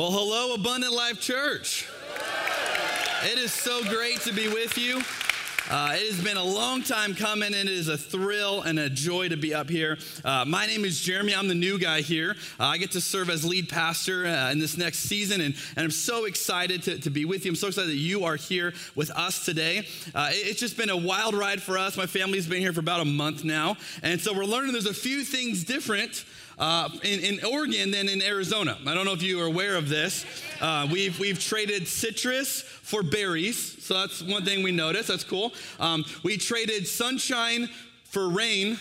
Well, hello, Abundant Life Church. It is so great to be with you. Uh, it has been a long time coming, and it is a thrill and a joy to be up here. Uh, my name is Jeremy. I'm the new guy here. Uh, I get to serve as lead pastor uh, in this next season, and, and I'm so excited to, to be with you. I'm so excited that you are here with us today. Uh, it, it's just been a wild ride for us. My family's been here for about a month now, and so we're learning there's a few things different uh, in, in, Oregon than in Arizona. I don't know if you are aware of this. Uh, we've, we've traded citrus for berries, so that's one thing we noticed. That's cool. Um, we traded sunshine for rain,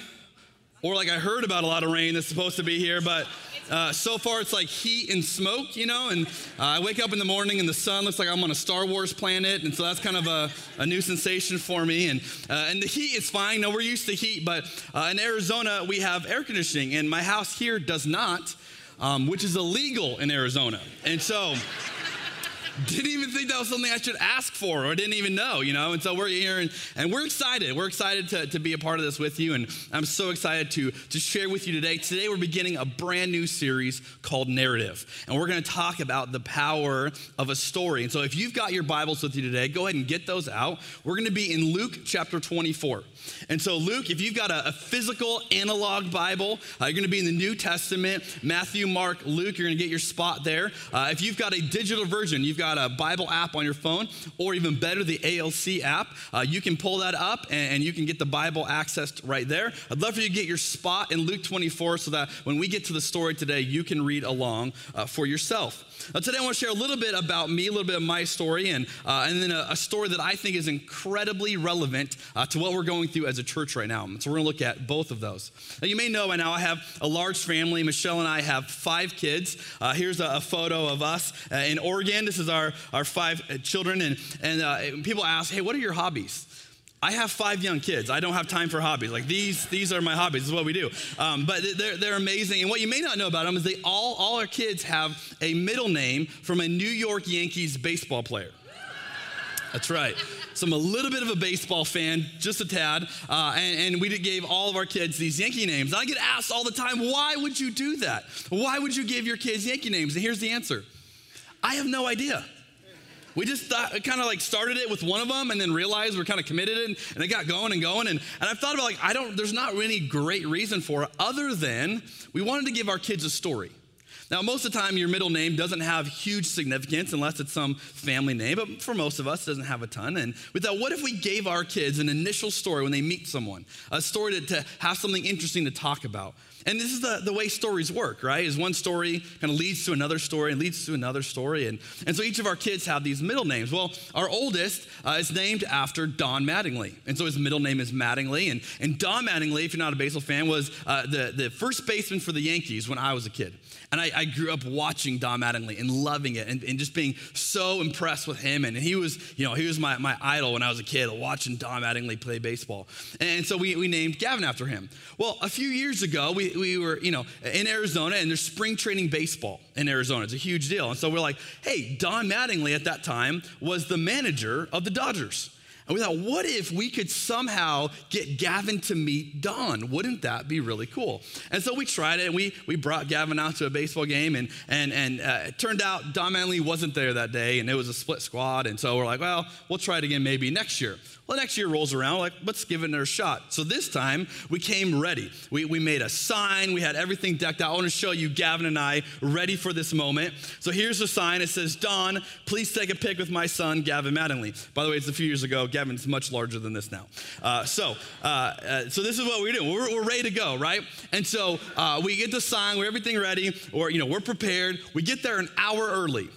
or like I heard about a lot of rain that's supposed to be here, but uh, so far, it's like heat and smoke, you know. And uh, I wake up in the morning and the sun looks like I'm on a Star Wars planet, and so that's kind of a, a new sensation for me. And uh, and the heat is fine. No, we're used to heat, but uh, in Arizona we have air conditioning, and my house here does not, um, which is illegal in Arizona. And so didn't even think that was something I should ask for or didn't even know, you know? And so we're here and, and we're excited. We're excited to, to be a part of this with you. And I'm so excited to, to share with you today. Today, we're beginning a brand new series called Narrative. And we're going to talk about the power of a story. And so if you've got your Bibles with you today, go ahead and get those out. We're going to be in Luke chapter 24. And so, Luke, if you've got a, a physical analog Bible, uh, you're going to be in the New Testament. Matthew, Mark, Luke, you're going to get your spot there. Uh, if you've got a digital version, you've got a Bible app on your phone, or even better, the ALC app, uh, you can pull that up and, and, you can get the Bible accessed right there. I'd love for you to get your spot in Luke 24 so that when we get to the story today, you can read along uh, for yourself. Now, today I want to share a little bit about me, a little bit of my story, and, uh, and then a, a, story that I think is incredibly relevant uh, to what we're going through as a church right now. So we're going to look at both of those. Now, you may know by now I have a large family. Michelle and I have five kids. Uh, here's a, a, photo of us uh, in Oregon. This is our, our five uh, children, and, and uh, people ask, hey, what are your hobbies? I have five young kids. I don't have time for hobbies. Like these, these are my hobbies. This is what we do. Um, but they're, they're amazing. And what you may not know about them is they all, all our kids have a middle name from a New York Yankees baseball player. That's right. So I'm a little bit of a baseball fan, just a tad. Uh, and, and, we gave all of our kids these Yankee names. I get asked all the time, why would you do that? Why would you give your kids Yankee names? And here's the answer I have no idea. We just thought, kind of like started it with one of them and then realized we're kind of committed and, and it got going and going. And, and I've thought about like, I don't, there's not really great reason for it other than we wanted to give our kids a story. Now, most of the time, your middle name doesn't have huge significance unless it's some family name, but for most of us, it doesn't have a ton. And we thought, what if we gave our kids an initial story when they meet someone, a story to, to have something interesting to talk about? And this is the, the way stories work, right? Is one story kind of leads to another story and leads to another story. And, and so each of our kids have these middle names. Well, our oldest uh, is named after Don Mattingly. And so his middle name is Mattingly. And, and Don Mattingly, if you're not a baseball fan, was uh, the, the first baseman for the Yankees when I was a kid. And I, I, grew up watching Don Mattingly and loving it and, and, just being so impressed with him. And he was, you know, he was my, my idol when I was a kid, watching Don Mattingly play baseball. And so we, we named Gavin after him. Well, a few years ago, we, we were, you know, in Arizona and there's spring training baseball in Arizona. It's a huge deal. And so we're like, hey, Don Mattingly at that time was the manager of the Dodgers. And we thought, what if we could somehow get Gavin to meet Don? Wouldn't that be really cool? And so we tried it, and we, we brought Gavin out to a baseball game, and, and, and uh, it turned out Don Mattingly wasn't there that day, and it was a split squad. And so we're like, well, we'll try it again maybe next year. Well, next year rolls around, like, let's give it another shot. So this time, we came ready. We, we made a sign, we had everything decked out. I want to show you Gavin and I ready for this moment. So here's the sign. It says, Don, please take a pic with my son, Gavin Mattingly. By the way, it's a few years ago. Gavin's much larger than this now. Uh, so, uh, uh, so this is what we're doing. We're, we're ready to go, right? And so uh, we get the sign, we're everything ready, or, you know, we're prepared. We get there an hour early.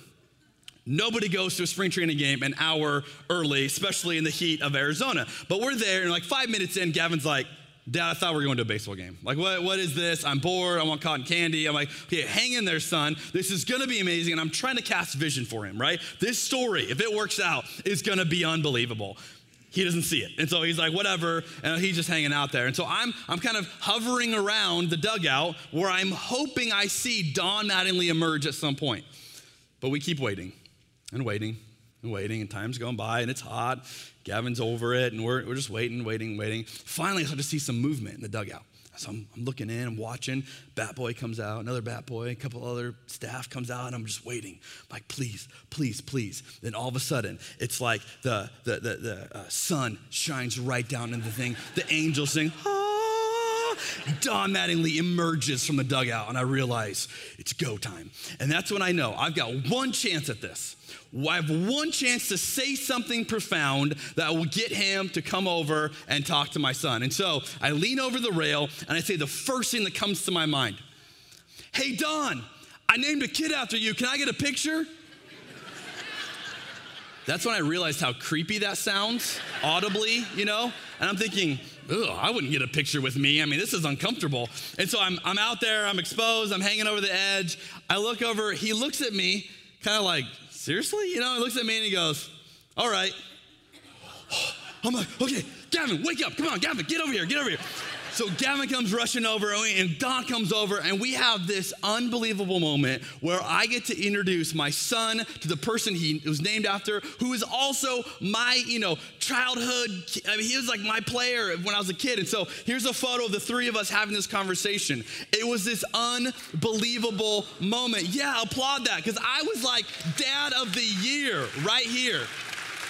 Nobody goes to a spring training game an hour early, especially in the heat of Arizona. But we're there, and like five minutes in, Gavin's like, Dad, I thought we were going to a baseball game. Like, what, what is this? I'm bored. I want cotton candy. I'm like, okay, hang in there, son. This is going to be amazing. And I'm trying to cast vision for him, right? This story, if it works out, is going to be unbelievable. He doesn't see it. And so he's like, whatever. And he's just hanging out there. And so I'm, I'm kind of hovering around the dugout where I'm hoping I see Don Mattingly emerge at some point. But we keep waiting and waiting and waiting, and time's going by, and it's hot. Gavin's over it, and we're, we're just waiting, waiting, waiting. Finally, I start to see some movement in the dugout. So I'm, I'm, looking in, I'm watching. Bat Boy comes out, another Bat Boy, a couple other staff comes out, and I'm just waiting. I'm like, please, please, please. Then all of a sudden, it's like the, the, the, the uh, sun shines right down in the thing. The angels sing, Don Mattingly emerges from the dugout, and I realize it's go time. And that's when I know I've got one chance at this. I have one chance to say something profound that will get him to come over and talk to my son. And so I lean over the rail and I say the first thing that comes to my mind Hey, Don, I named a kid after you. Can I get a picture? That's when I realized how creepy that sounds audibly, you know? And I'm thinking, Ugh, I wouldn't get a picture with me. I mean, this is uncomfortable. And so I'm, I'm out there, I'm exposed, I'm hanging over the edge. I look over, he looks at me, kind of like, seriously? You know, he looks at me and he goes, all right. I'm like, okay, Gavin, wake up. Come on, Gavin, get over here, get over here. So Gavin comes rushing over, and Don comes over, and we have this unbelievable moment where I get to introduce my son to the person he was named after, who is also my, you know, childhood. I mean, he was like my player when I was a kid. And so here's a photo of the three of us having this conversation. It was this unbelievable moment. Yeah, applaud that, because I was like dad of the year right here.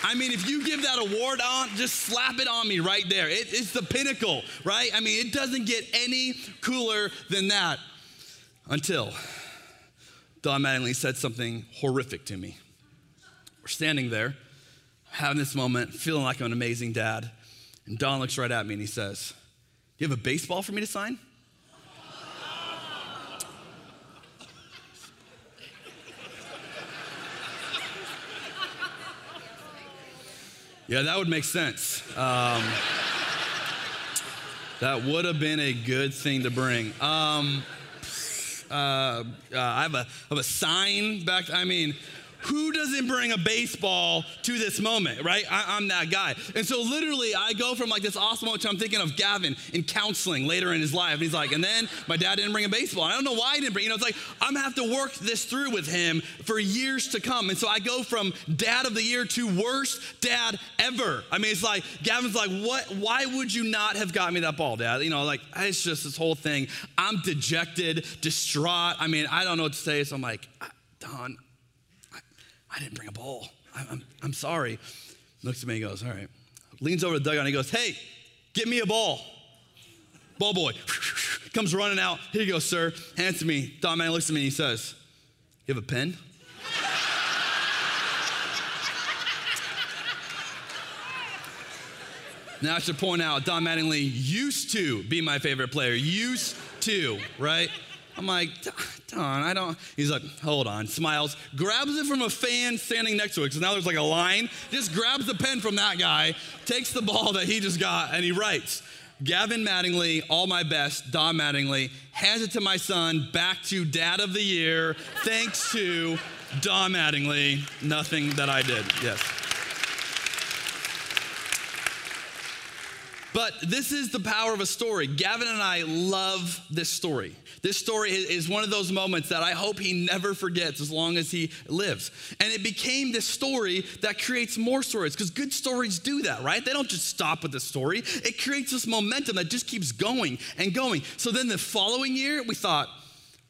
I mean, if you give that award on, just slap it on me right there. It, it's the pinnacle, right? I mean, it doesn't get any cooler than that until Don Mattingly said something horrific to me. We're standing there, having this moment, feeling like I'm an amazing dad. And Don looks right at me and he says, Do you have a baseball for me to sign? Yeah, that would make sense. Um, that would have been a good thing to bring. Um, uh, uh, I, have a, I have a sign back. I mean, who doesn't bring a baseball to this moment, right? I, am that guy. And so literally, I go from like this awesome moment I'm thinking of Gavin in counseling later in his life. And he's like, and then my dad didn't bring a baseball. And I don't know why he didn't bring, you know, it's like, I'm gonna have to work this through with him for years to come. And so I go from dad of the year to worst dad ever. I mean, it's like, Gavin's like, what, why would you not have got me that ball, dad? You know, like, it's just this whole thing. I'm dejected, distraught. I mean, I don't know what to say. So I'm like, Don, I didn't bring a ball. I'm, I'm, I'm sorry. Looks at me and goes, All right. Leans over to the dugout and he goes, Hey, get me a ball. Ball boy comes running out. Here you go, sir. Hands to me. Don Man looks at me and he says, You have a pen? now I should point out, Don Mattingly used to be my favorite player. Used to, right? I'm like, Don, I don't. He's like, hold on, smiles, grabs it from a fan standing next to it, because now there's like a line, just grabs the pen from that guy, takes the ball that he just got, and he writes, Gavin Mattingly, all my best, Don Mattingly, hands it to my son, back to dad of the year, thanks to Don Mattingly, nothing that I did. Yes. But this is the power of a story. Gavin and I love this story. This story is one of those moments that I hope he never forgets as long as he lives. And it became this story that creates more stories because good stories do that, right? They don't just stop with the story, it creates this momentum that just keeps going and going. So then the following year, we thought,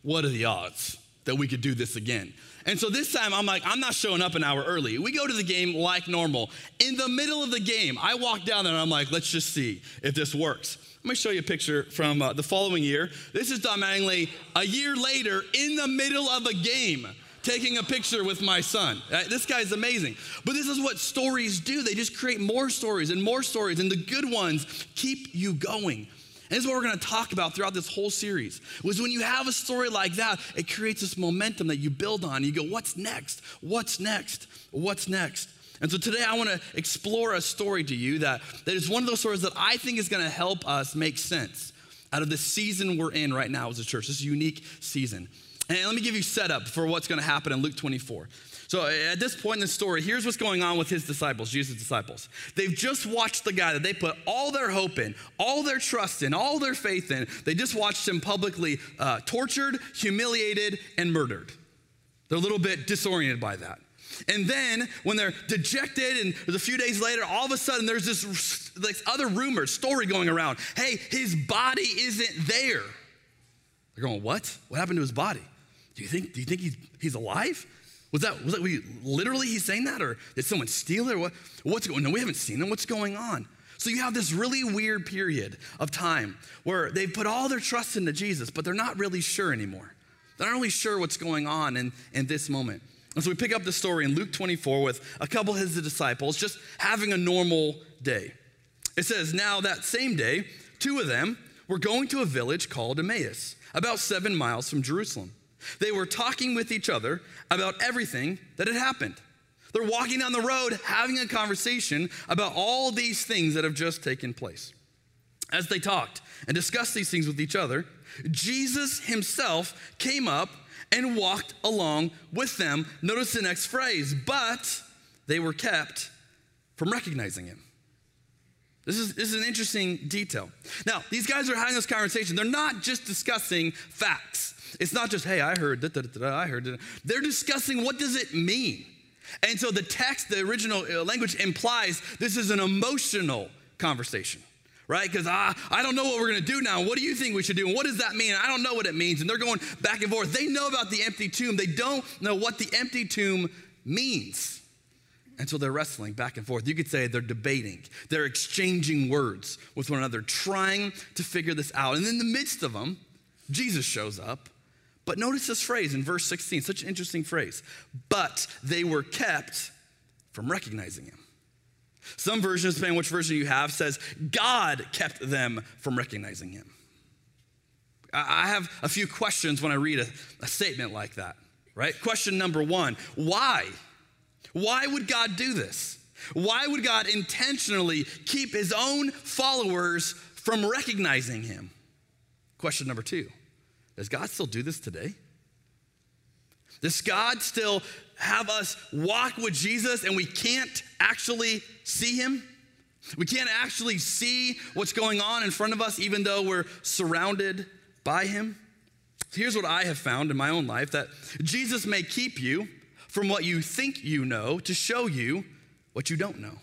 what are the odds that we could do this again? And so this time I'm like, I'm not showing up an hour early. We go to the game like normal. In the middle of the game, I walk down there and I'm like, let's just see if this works. Let me show you a picture from uh, the following year. This is Don Mattingly a year later in the middle of a game taking a picture with my son. This guy's amazing. But this is what stories do. They just create more stories and more stories, and the good ones keep you going. And this is what we're going to talk about throughout this whole series. Was when you have a story like that, it creates this momentum that you build on. You go, what's next? What's next? What's next? And so today I want to explore a story to you that, that is one of those stories that I think is going to help us make sense out of the season we're in right now as a church, this unique season. And let me give you setup for what's going to happen in Luke 24. So at this point in the story, here's what's going on with his disciples, Jesus' disciples. They've just watched the guy that they put all their hope in, all their trust in, all their faith in. They just watched him publicly uh, tortured, humiliated, and murdered. They're a little bit disoriented by that. And then when they're dejected, and a few days later, all of a sudden there's this like other rumors, story going around. Hey, his body isn't there. They're going, what? What happened to his body? Do you think, do you think he's, he's alive? Was that, was that we, literally he's saying that? Or did someone steal it? Or what, what's going on? No, we haven't seen him. What's going on? So you have this really weird period of time where they've put all their trust into Jesus, but they're not really sure anymore. They're not really sure what's going on in, in this moment. And so we pick up the story in Luke 24 with a couple of his disciples just having a normal day. It says, Now that same day, two of them were going to a village called Emmaus, about seven miles from Jerusalem. They were talking with each other about everything that had happened. They're walking down the road having a conversation about all these things that have just taken place. As they talked and discussed these things with each other, Jesus himself came up and walked along with them. Notice the next phrase, but they were kept from recognizing him. This is, this is an interesting detail. Now, these guys are having this conversation. They're not just discussing facts. It's not just, hey, I heard that, I heard. They're discussing what does it mean? And so the text, the original uh, language implies this is an emotional conversation right? Because I, I don't know what we're going to do now. What do you think we should do? And what does that mean? I don't know what it means. And they're going back and forth. They know about the empty tomb, they don't know what the empty tomb means. And so they're wrestling back and forth. You could say they're debating, they're exchanging words with one another, trying to figure this out. And in the midst of them, Jesus shows up. But notice this phrase in verse 16, such an interesting phrase. But they were kept from recognizing him. Some versions, depending on which version you have, says God kept them from recognizing him. I have a few questions when I read a, a statement like that, right? Question number one why? Why would God do this? Why would God intentionally keep his own followers from recognizing him? Question number two Does God still do this today? Does God still have us walk with Jesus and we can't actually see him? We can't actually see what's going on in front of us, even though we're surrounded by him. Here's what I have found in my own life that Jesus may keep you from what you think you know to show you what you don't know.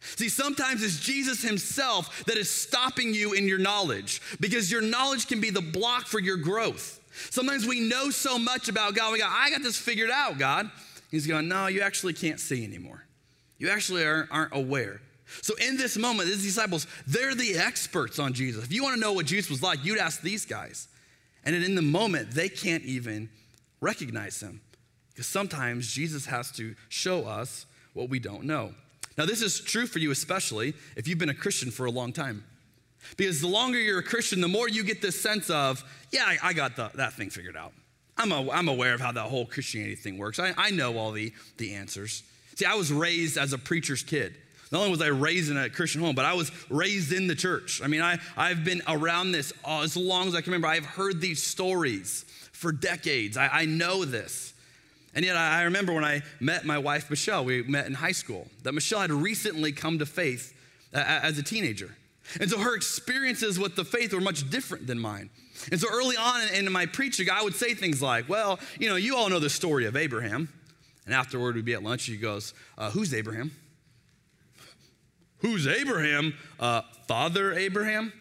See, sometimes it's Jesus himself that is stopping you in your knowledge because your knowledge can be the block for your growth. Sometimes we know so much about God, we go, I got this figured out, God. He's going, No, you actually can't see anymore. You actually aren't, aware. So, in this moment, these disciples, they're the experts on Jesus. If you want to know what Jesus was like, you'd ask these guys. And in the moment, they can't even recognize him. Because sometimes Jesus has to show us what we don't know. Now, this is true for you, especially if you've been a Christian for a long time. Because the longer you're a Christian, the more you get this sense of, yeah, I, I got the, that thing figured out. I'm, a, I'm aware of how that whole Christianity thing works. I, I know all the, the answers. See, I was raised as a preacher's kid. Not only was I raised in a Christian home, but I was raised in the church. I mean, I, I've been around this uh, as long as I can remember. I've heard these stories for decades. I, I know this. And yet, I remember when I met my wife, Michelle, we met in high school, that Michelle had recently come to faith as a teenager. And so her experiences with the faith were much different than mine. And so early on in my preaching, I would say things like, Well, you know, you all know the story of Abraham. And afterward, we'd be at lunch. and she goes, uh, Who's Abraham? Who's Abraham? Uh, Father Abraham?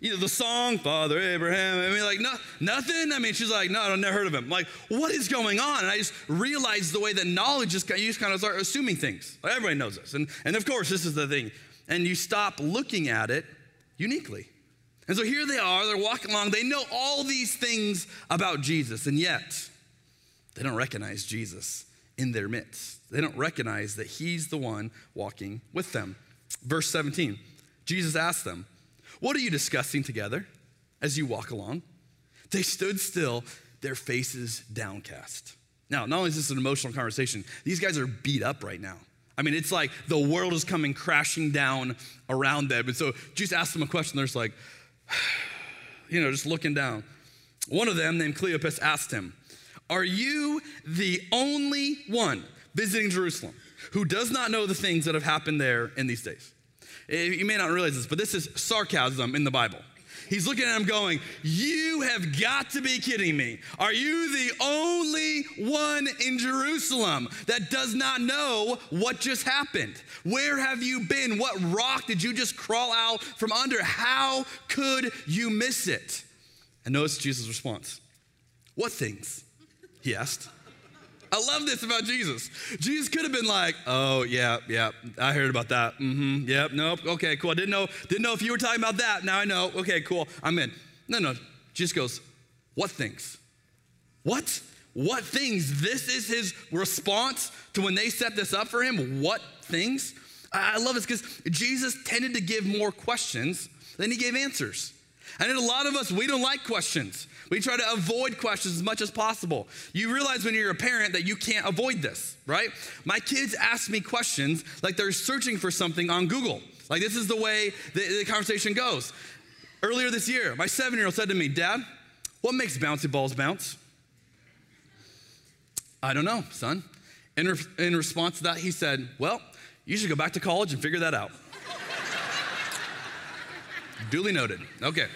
You know, the song, Father Abraham. I mean, like, no, nothing. I mean, she's like, no, I've never heard of him. I'm like, what is going on? And I just realized the way that knowledge is, kind of you just kind of start assuming things. Like, everybody knows this. And, and of course, this is the thing. And you stop looking at it uniquely. And so here they are, they're walking along, they know all these things about Jesus, and yet they don't recognize Jesus in their midst. They don't recognize that he's the one walking with them. Verse 17, Jesus asked them, what are you discussing together as you walk along? They stood still, their faces downcast. Now, not only is this an emotional conversation, these guys are beat up right now. I mean, it's like the world is coming crashing down around them. And so Jesus asked them a question. They're just like, you know, just looking down. One of them, named Cleopas, asked him, Are you the only one visiting Jerusalem who does not know the things that have happened there in these days? Eh, you may not realize this, but this is sarcasm in the Bible. He's looking at him going, You have got to be kidding me. Are you the only one in Jerusalem that does not know what just happened? Where have you been? What rock did you just crawl out from under? How could you miss it? And notice Jesus' response What things? He asked. I love this about Jesus. Jesus could have been like, "Oh yeah, yeah, I heard about that. Mm-hmm. Yep. Nope. Okay. Cool. I didn't know. Didn't know if you were talking about that. Now I know. Okay. Cool. I'm in." No, no. Jesus goes, "What things? What? What things?" This is his response to when they set this up for him. What things? I love this because Jesus tended to give more questions than he gave answers. And a lot of us, we don't like questions. We try to avoid questions as much as possible. You realize when you're a parent that you can't avoid this, right? My kids ask me questions like they're searching for something on Google. Like this is the way the, the conversation goes. Earlier this year, my seven year old said to me, Dad, what makes bouncy balls bounce? I don't know, son. In, re- in response to that, he said, Well, you should go back to college and figure that out. Duly noted. Okay.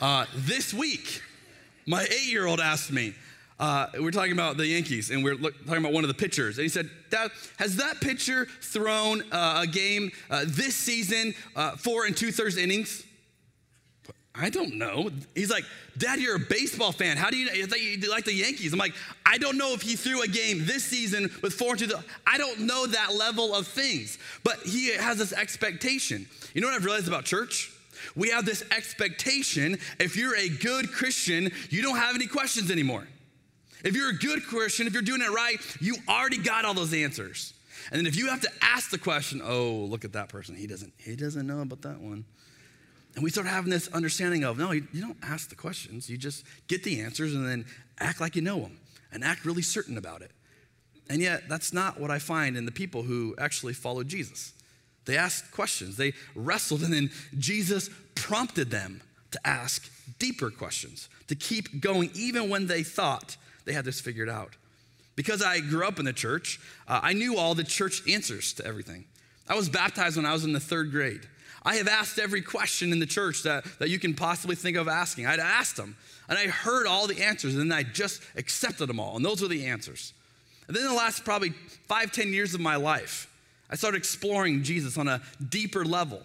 Uh, this week, my eight year old asked me, uh, we're talking about the Yankees, and we're look, talking about one of the pitchers. And he said, Dad, has that pitcher thrown uh, a game uh, this season, uh, four and two thirds innings? I don't know. He's like, Dad, you're a baseball fan. How do you? You like the Yankees? I'm like, I don't know if he threw a game this season with four and two. I don't know that level of things. But he has this expectation. You know what I've realized about church? We have this expectation if you're a good Christian, you don't have any questions anymore. If you're a good Christian, if you're doing it right, you already got all those answers. And then if you have to ask the question, oh, look at that person. He doesn't, he doesn't know about that one. And we start having this understanding of no, you, you don't ask the questions. You just get the answers and then act like you know them and act really certain about it. And yet, that's not what I find in the people who actually follow Jesus. They asked questions, they wrestled, and then Jesus prompted them to ask deeper questions, to keep going even when they thought they had this figured out. Because I grew up in the church, uh, I knew all the church answers to everything. I was baptized when I was in the third grade. I have asked every question in the church that, that you can possibly think of asking. I'd asked them, and I heard all the answers, and then I just accepted them all, and those were the answers. And then the last probably five, ten years of my life, I started exploring Jesus on a deeper level.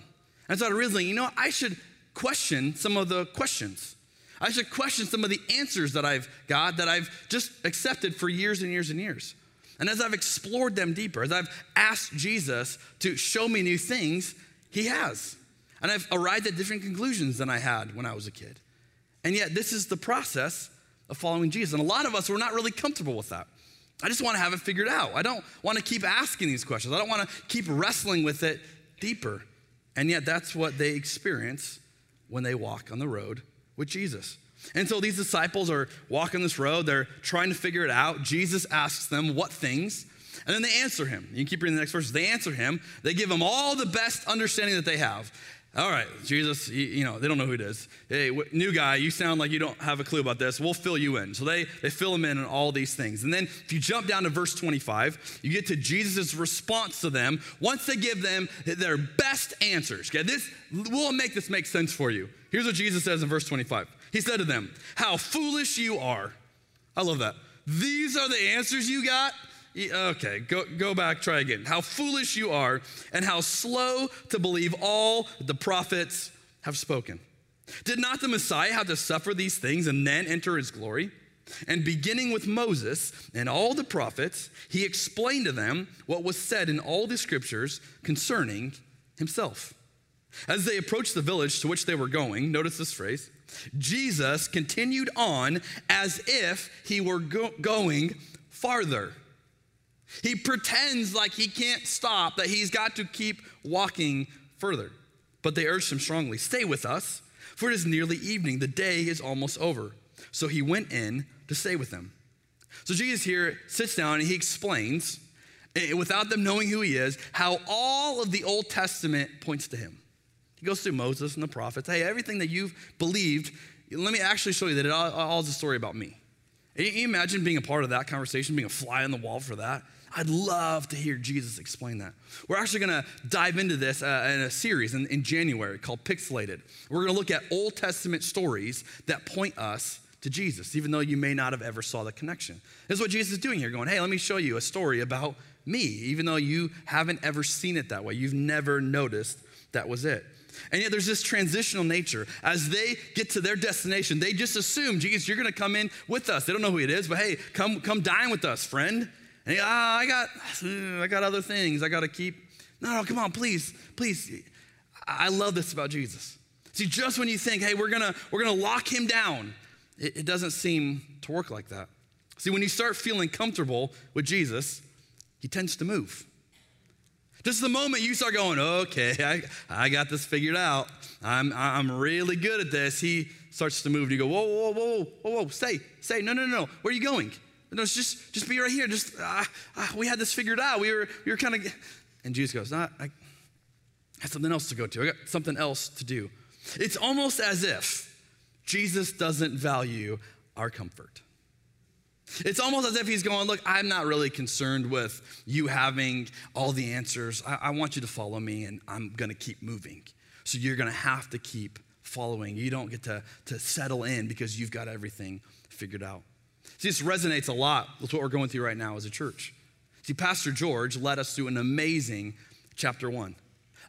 I started realizing, you know, I should question some of the questions. I should question some of the answers that I've got that I've just accepted for years and years and years. And as I've explored them deeper, as I've asked Jesus to show me new things, He has. And I've arrived at different conclusions than I had when I was a kid. And yet, this is the process of following Jesus. And a lot of us, we're not really comfortable with that. I just want to have it figured out. I don't want to keep asking these questions. I don't want to keep wrestling with it deeper. And yet, that's what they experience when they walk on the road with Jesus. And so these disciples are walking this road, they're trying to figure it out. Jesus asks them what things, and then they answer him. You can keep reading the next verses. They answer him, they give him all the best understanding that they have. All right, Jesus, you, know, they don't know who it is. Hey, new guy, you sound like you don't have a clue about this. We'll fill you in. So they, they fill him in on all these things. And then if you jump down to verse 25, you get to Jesus' response to them once they give them their best answers. Okay, this, we'll make this make sense for you. Here's what Jesus says in verse 25. He said to them, How foolish you are. I love that. These are the answers you got? Okay, go, go back, try again. How foolish you are, and how slow to believe all the prophets have spoken. Did not the Messiah have to suffer these things and then enter his glory? And beginning with Moses and all the prophets, he explained to them what was said in all the scriptures concerning himself. As they approached the village to which they were going, notice this phrase Jesus continued on as if he were go- going farther he pretends like he can't stop, that he's got to keep walking further. But they urged him strongly, Stay with us, for it is nearly evening. The day is almost over. So he went in to stay with them. So Jesus here sits down and he explains, eh, without them knowing who he is, how all of the Old Testament points to him. He goes through Moses and the prophets. Hey, everything that you've believed, let me actually show you that it all, all is a story about me. Can you imagine being a part of that conversation, being a fly on the wall for that? I'd love to hear Jesus explain that. We're actually going to dive into this uh, in a series in, in January called Pixelated. We're going to look at Old Testament stories that point us to Jesus, even though you may not have ever saw the connection. This is what Jesus is doing here, going, hey, let me show you a story about me, even though you haven't ever seen it that way. You've never noticed that was it. And yet there's this transitional nature. As they get to their destination, they just assume, Jesus, you're to come in with us. They don't know who it is, but hey, come, come dine with us, friend. And he, ah, I got, I got other things I got to keep. No, no, come on, please, please. I love this about Jesus. See, just when you think, hey, we're gonna, we're gonna lock him down, it, it doesn't seem to work like that. See, when you start feeling comfortable with Jesus, he tends to move. Just the moment you start going, okay, I, I got this figured out. I'm, I'm really good at this. He starts to move. And you go, whoa, whoa, whoa, whoa, whoa, whoa, stay, stay. No, no, no, no. Where are you going? No, just, just be right here. Just, uh, uh, we had this figured out. We were, we were kind of, and Jesus goes, nah, I have something else to go to. I got something else to do. It's almost as if Jesus doesn't value our comfort. It's almost as if he's going, Look, I'm not really concerned with you having all the answers. I, I want you to follow me, and I'm going to keep moving. So you're going to have to keep following. You don't get to, to settle in because you've got everything figured out. See, this resonates a lot with what we're going through right now as a church. See, Pastor George led us through an amazing chapter one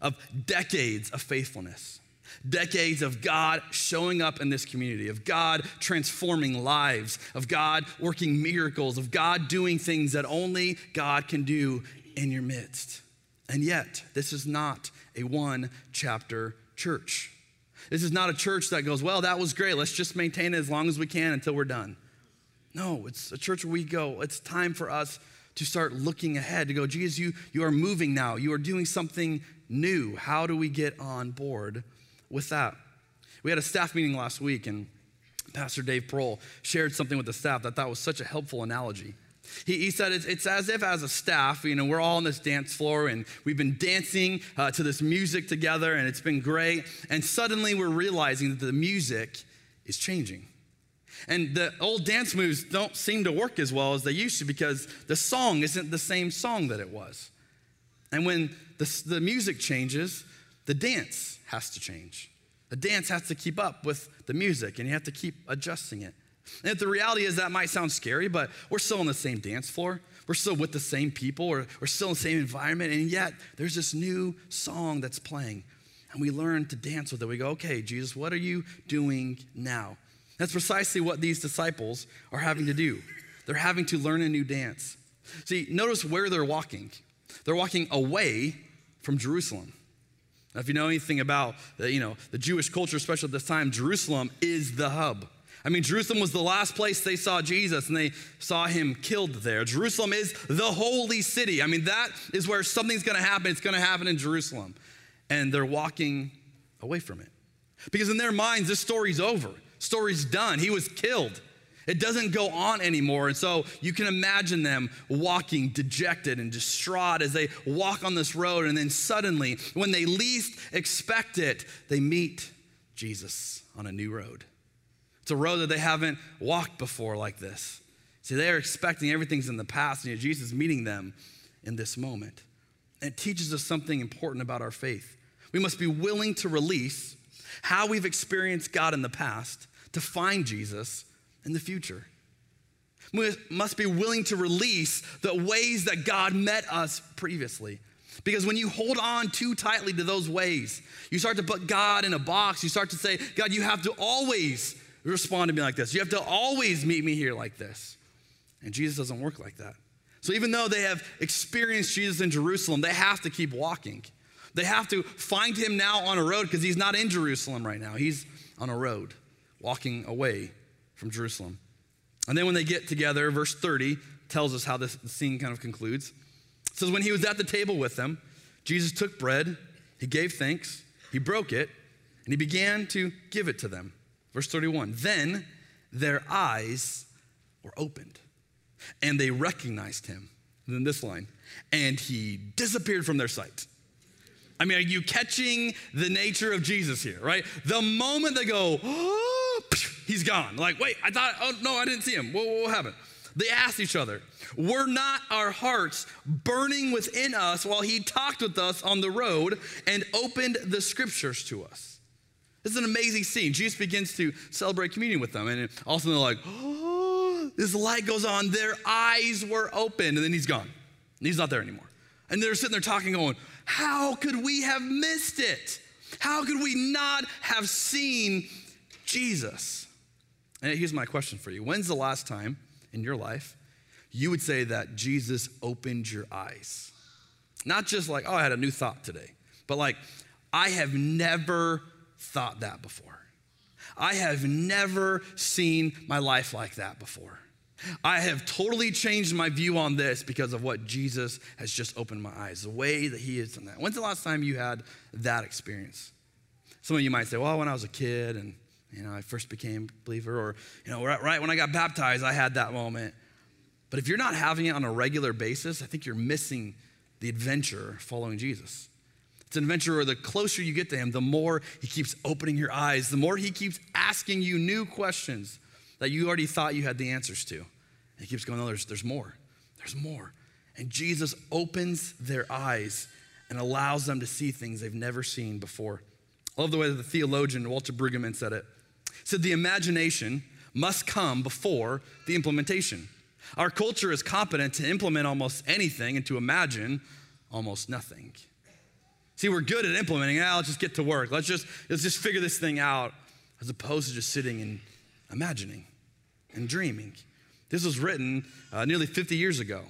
of decades of faithfulness, decades of God showing up in this community, of God transforming lives, of God working miracles, of God doing things that only God can do in your midst. And yet, this is not a one chapter church. This is not a church that goes, well, that was great. Let's just maintain it as long as we can until we're done. No, it's a church where we go, it's time for us to start looking ahead, to go, Jesus, you, you are moving now. You are doing something new. How do we get on board with that? We had a staff meeting last week, and Pastor Dave Prohl shared something with the staff that I thought was such a helpful analogy. He, he said it's, it's, as if, as a staff, you know, we're all on this dance floor and we've been dancing uh, to this music together, and it's been great. And suddenly we're realizing that the music is changing. And the old dance moves don't seem to work as well as they used to because the song isn't the same song that it was. And when the, the music changes, the dance has to change. The dance has to keep up with the music, and you have to keep adjusting it. And the reality is that might sound scary, but we're still on the same dance floor. We're still with the same people, or we're still in the same environment, and yet there's this new song that's playing. And we learn to dance with it. We go, okay, Jesus, what are you doing now? That's precisely what these disciples are having to do. They're having to learn a new dance. See, notice where they're walking. They're walking away from Jerusalem. Now, if you know anything about the, you know, the Jewish culture, especially at this time, Jerusalem is the hub. I mean, Jerusalem was the last place they saw Jesus and they saw him killed there. Jerusalem is the holy city. I mean, that is where something's going to happen. It's going to happen in Jerusalem. And they're walking away from it. Because in their minds, this story's over story's done. He was killed. It doesn't go on anymore. And so you can imagine them walking dejected and distraught as they walk on this road. And then suddenly, when they least expect it, they meet Jesus on a new road. It's a road that they haven't walked before like this. See, they're expecting everything's in the past, and Jesus is meeting them in this moment. And it teaches us something important about our faith. We must be willing to release how we've experienced God in the past to find Jesus in the future. We must be willing to release the ways that God met us previously. Because when you hold on too tightly to those ways, you start to put God in a box. You start to say, God, you have to always respond to me like this. You have to always meet me here like this. And Jesus doesn't work like that. So even though they have experienced Jesus in Jerusalem, they have to keep walking. They have to find him now on a road because he's not in Jerusalem right now. He's on a road walking away from Jerusalem. And then when they get together, verse 30 tells us how this scene kind of concludes. It says, When he was at the table with them, Jesus took bread, he gave thanks, he broke it, and he began to give it to them. Verse 31 Then their eyes were opened, and they recognized him. And then this line, and he disappeared from their sight. I mean, are you catching the nature of Jesus here, right? The moment they go, oh, he's gone. Like, wait, I thought, oh, no, I didn't see him. What, what happened? They asked each other, Were not our hearts burning within us while he talked with us on the road and opened the scriptures to us? This is an amazing scene. Jesus begins to celebrate communion with them, and all of a sudden they're like, Oh, this light goes on. Their eyes were open, and then he's gone. He's not there anymore. And they're sitting there talking, going, How could we have missed it? How could we not have seen Jesus? And here's my question for you When's the last time in your life you would say that Jesus opened your eyes? Not just like, oh, I had a new thought today, but like, I have never thought that before. I have never seen my life like that before. I have totally changed my view on this because of what Jesus has just opened my eyes, the way that He has done that. When's the last time you had that experience? Some of you might say, well, when I was a kid and you know, I first became believer, or you know, right when I got baptized, I had that moment. But if you're not having it on a regular basis, I think you're missing the adventure following Jesus. It's an adventure where the closer you get to Him, the more He keeps opening your eyes, the more He keeps asking you new questions that you already thought you had the answers to. And He keeps going, no, there's, there's more. There's more. And Jesus opens their eyes and allows them to see things they've never seen before. I love the way that the theologian Walter Brueggemann said it. Said, The imagination must come before the implementation. Our culture is competent to implement almost anything and to imagine almost nothing. See, we're good at implementing. Ah, let's just get to work. Let's just, let's just figure this thing out, as opposed to just sitting and imagining and dreaming. This was written uh, nearly 50 years ago,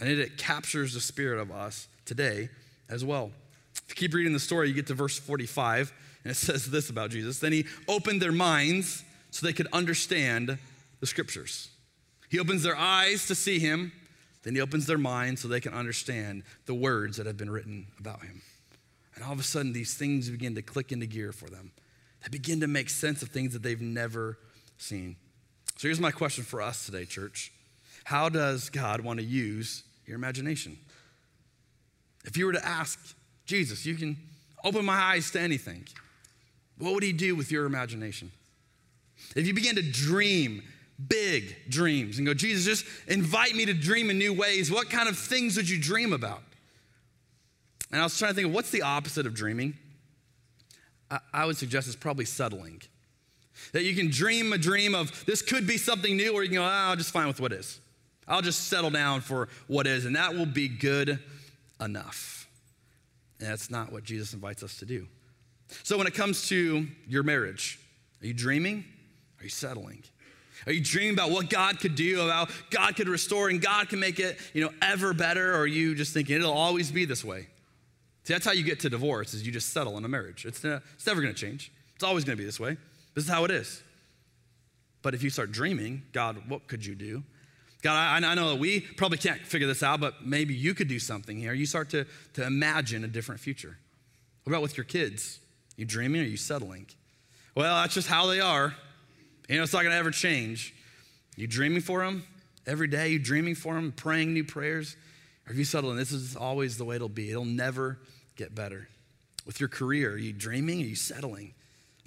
and it, it captures the spirit of us today as well. If you keep reading the story, you get to verse 45, and it says this about Jesus. Then he opened their minds so they could understand the scriptures. He opens their eyes to see him, then he opens their minds so they can understand the words that have been written about him. And all of a sudden, these things begin to click into gear for them. They begin to make sense of things that they've never seen. So here's my question for us today, church. How does God want to use your imagination? If you were to ask Jesus, you can open my eyes to anything, what would he do with your imagination? If you began to dream big dreams and go, Jesus, just invite me to dream in new ways, what kind of things would you dream about? And I was trying to think of what's the opposite of dreaming? I, I would suggest it's probably settling. That you can dream a dream of this could be something new, or you can go, ah, oh, I'll just fine with what is. I'll just settle down for what is, and that will be good enough. And that's not what Jesus invites us to do. So when it comes to your marriage, are you dreaming? Are you settling? Are you dreaming about what God could do, about God could restore and God can make it, you know, ever better? Or are you just thinking it'll always be this way? See, that's how you get to divorce, is you just settle in a marriage. It's, uh, it's never going to change. It's always going to be this way. This is how it is. But if you start dreaming, God, what could you do? God, I, I know that we probably can't figure this out, but maybe you could do something here. You start to, to imagine a different future. What about with your kids? You dreaming or you settling? Well, that's just how they are. You know, it's not going to ever change. You dreaming for them every day? You dreaming for them, praying new prayers? Or you settling? this is always the way it'll be? It'll never get better. With your career, are you dreaming? Are you settling?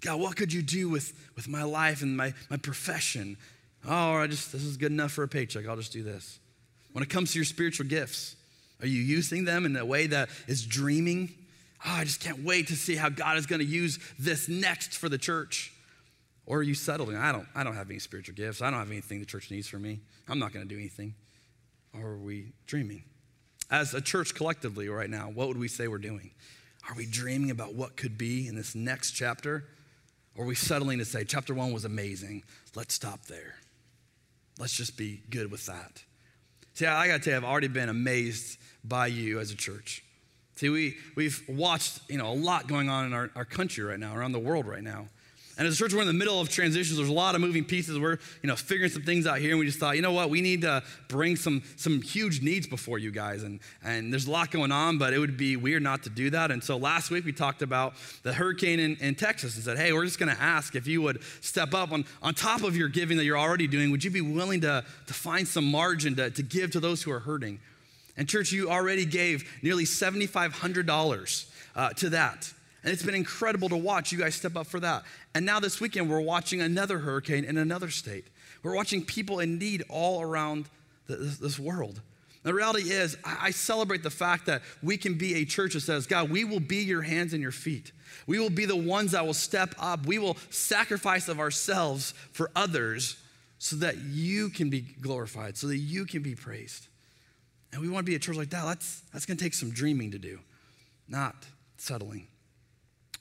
God, what could you do with, with my life and my, my profession? Oh, I just, this is good enough for a paycheck. I'll just do this. When it comes to your spiritual gifts, are you using them in a way that is dreaming? Oh, I just can't wait to see how God is going to use this next for the church. Or are you settling? I don't, I don't have any spiritual gifts. I don't have anything the church needs from me. I'm not going to do anything. Or are we dreaming? As a church collectively right now, what would we say we're doing? Are we dreaming about what could be in this next chapter? Or are we settling to say, chapter one was amazing, let's stop there? Let's just be good with that. See, I gotta tell you, I've already been amazed by you as a church. See, we, we've watched you know, a lot going on in our, our country right now, around the world right now. And as a church, we're in the middle of transitions. There's a lot of moving pieces. We're, you know, figuring some things out here. And we just thought, you know what? We need to bring some, some huge needs before you guys. And, and there's a lot going on, but it would be weird not to do that. And so last week we talked about the hurricane in, in Texas and said, hey, we're just going to ask if you would step up on, on top of your giving that you're already doing. Would you be willing to, to find some margin to, to give to those who are hurting? And church, you already gave nearly $7,500 uh, to that. And it's been incredible to watch you guys step up for that. And now this weekend, we're watching another hurricane in another state. We're watching people in need all around this, this world. The reality is, I celebrate the fact that we can be a church that says, God, we will be your hands and your feet. We will be the ones that will step up. We will sacrifice of ourselves for others so that you can be glorified, so that you can be praised. And we want to be a church like that. That's, that's going to take some dreaming to do, not settling.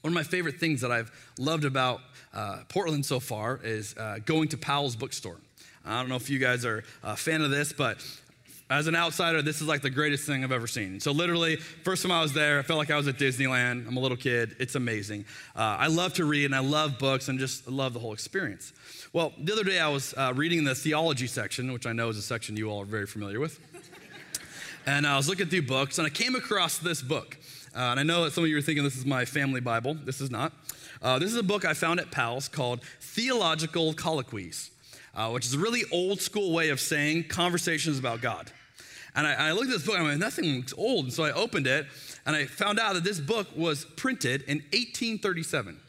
One of my favorite things that I've loved about uh, Portland so far is uh, going to Powell's bookstore. I don't know if you guys are a fan of this, but as an outsider, this is like the greatest thing I've ever seen. So, literally, first time I was there, I felt like I was at Disneyland. I'm a little kid. It's amazing. Uh, I love to read and I love books and just love the whole experience. Well, the other day I was uh, reading the theology section, which I know is a section you all are very familiar with. And I was looking through books and I came across this book. Uh, and I know that some of you are thinking this is my family Bible. This is not. Uh, this is a book I found at Powell's called Theological Colloquies, uh, which is a really old school way of saying conversations about God. And I, I, looked at this book, and I'm nothing looks old. And so I opened it, and I found out that this book was printed in 1837.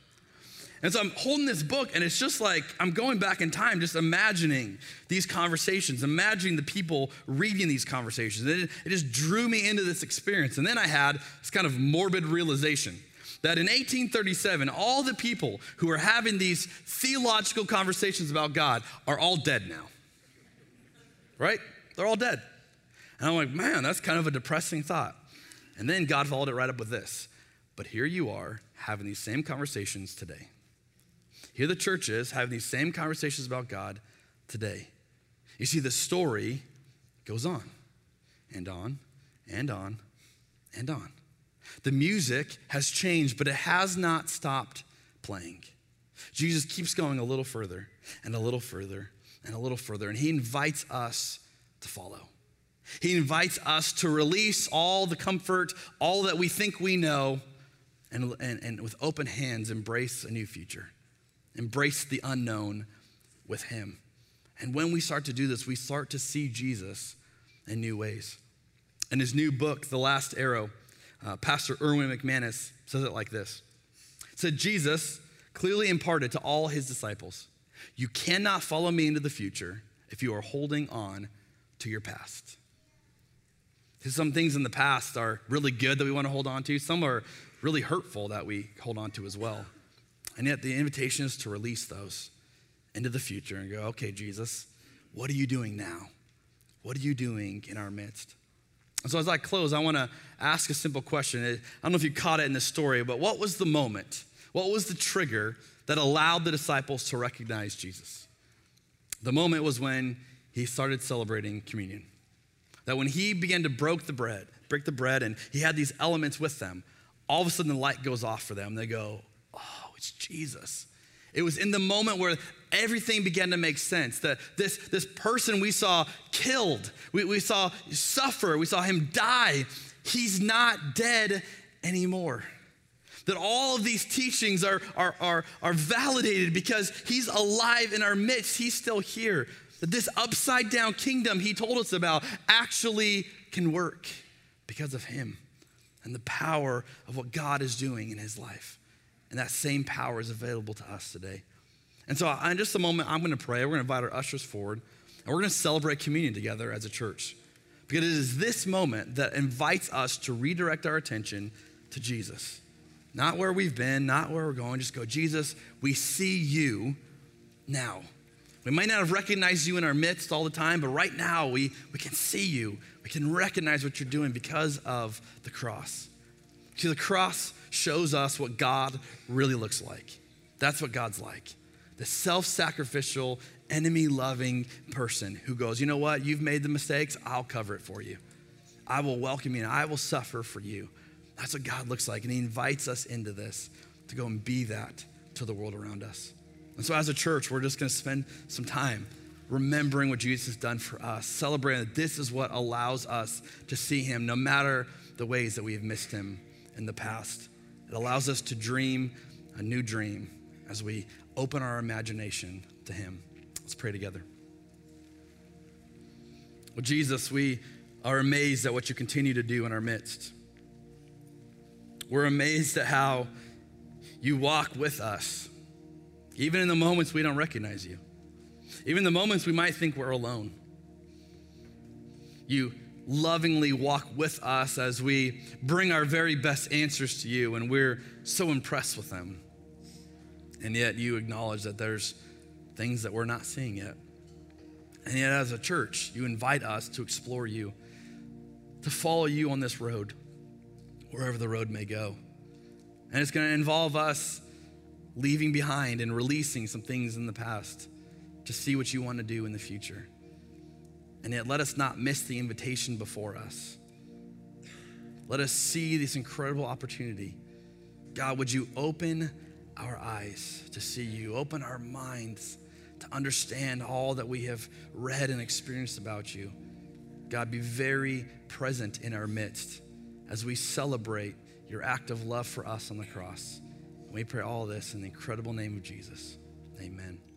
And so I'm holding this book, and it's just like I'm going back in time, just imagining these conversations, imagining the people reading these conversations. It, it just drew me into this experience. And then I had this kind of morbid realization that in 1837, all the people who are having these theological conversations about God are all dead now. Right? They're all dead. And I'm like, man, that's kind of a depressing thought. And then God followed it right up with this. But here you are having these same conversations today. Here the church is having these same conversations about God today. You see, the story goes on and on and on and on. The music has changed, but it has not stopped playing. Jesus keeps going a little further and a little further and a little further, and he invites us to follow. He invites us to release all the comfort, all that we think we know, and, and, and with open hands embrace a new future. Embrace the unknown with Him. And when we start to do this, we start to see Jesus in new ways. In his new book, The Last Arrow, uh, Pastor Erwin McManus says it like this said, Jesus clearly imparted to all his disciples, You cannot follow me into the future if you are holding on to your past. Some things in the past are really good that we want to hold on to, some are really hurtful that we hold on to as well. And yet, the invitation is to release those into the future and go, okay, Jesus, what are you doing now? What are you doing in our midst? And so, as I close, I want to ask a simple question. I don't know if you caught it in the story, but what was the moment? What was the trigger that allowed the disciples to recognize Jesus? The moment was when he started celebrating communion. That when he began to break the bread, break the bread, and he had these elements with them, all of a sudden the light goes off for them. They go, it's Jesus. It was in the moment where everything began to make sense. That this, this person we saw killed, we, we saw suffer, we saw him die, he's not dead anymore. That all of these teachings are, are, are, are validated because he's alive in our midst, he's still here. That this upside down kingdom he told us about actually can work because of him and the power of what God is doing in his life. And that same power is available to us today. And so, in just a moment, I'm going to pray. We're going to invite our ushers forward, and we're going to celebrate communion together as a church. Because it is this moment that invites us to redirect our attention to Jesus. Not where we've been, not where we're going. Just go, Jesus, we see you now. We might not have recognized you in our midst all the time, but right now we, we can see you. We can recognize what you're doing because of the cross. See, the cross shows us what God really looks like. That's what God's like the self sacrificial, enemy loving person who goes, you know what, you've made the mistakes, I'll cover it for you. I will welcome you and I will suffer for you. That's what God looks like. And He invites us into this to go and be that to the world around us. And so, as a church, we're just going to spend some time remembering what Jesus has done for us, celebrating that this is what allows us to see Him no matter the ways that we have missed Him in the past. It allows us to dream a new dream as we open our imagination to Him. Let's pray together. Well, Jesus, we are amazed at what you continue to do in our midst. We're amazed at how you walk with us, even in the moments we don't recognize you, even the moments we might think we're alone. You lovingly walk with us as we bring our very best answers to you, and we're so impressed with them. And yet, you acknowledge that there's things that we're not seeing yet. And yet, as a church, you invite us to explore you, to follow you on this road, wherever the road may go. And it's going to involve us leaving behind and releasing some things in the past to see what you want to do in the future. And yet, let us not miss the invitation before us. Let us see this incredible opportunity. God, would you open our eyes to see you, open our minds to understand all that we have read and experienced about you. God, be very present in our midst as we celebrate your act of love for us on the cross. And we pray all this in the incredible name of Jesus. Amen.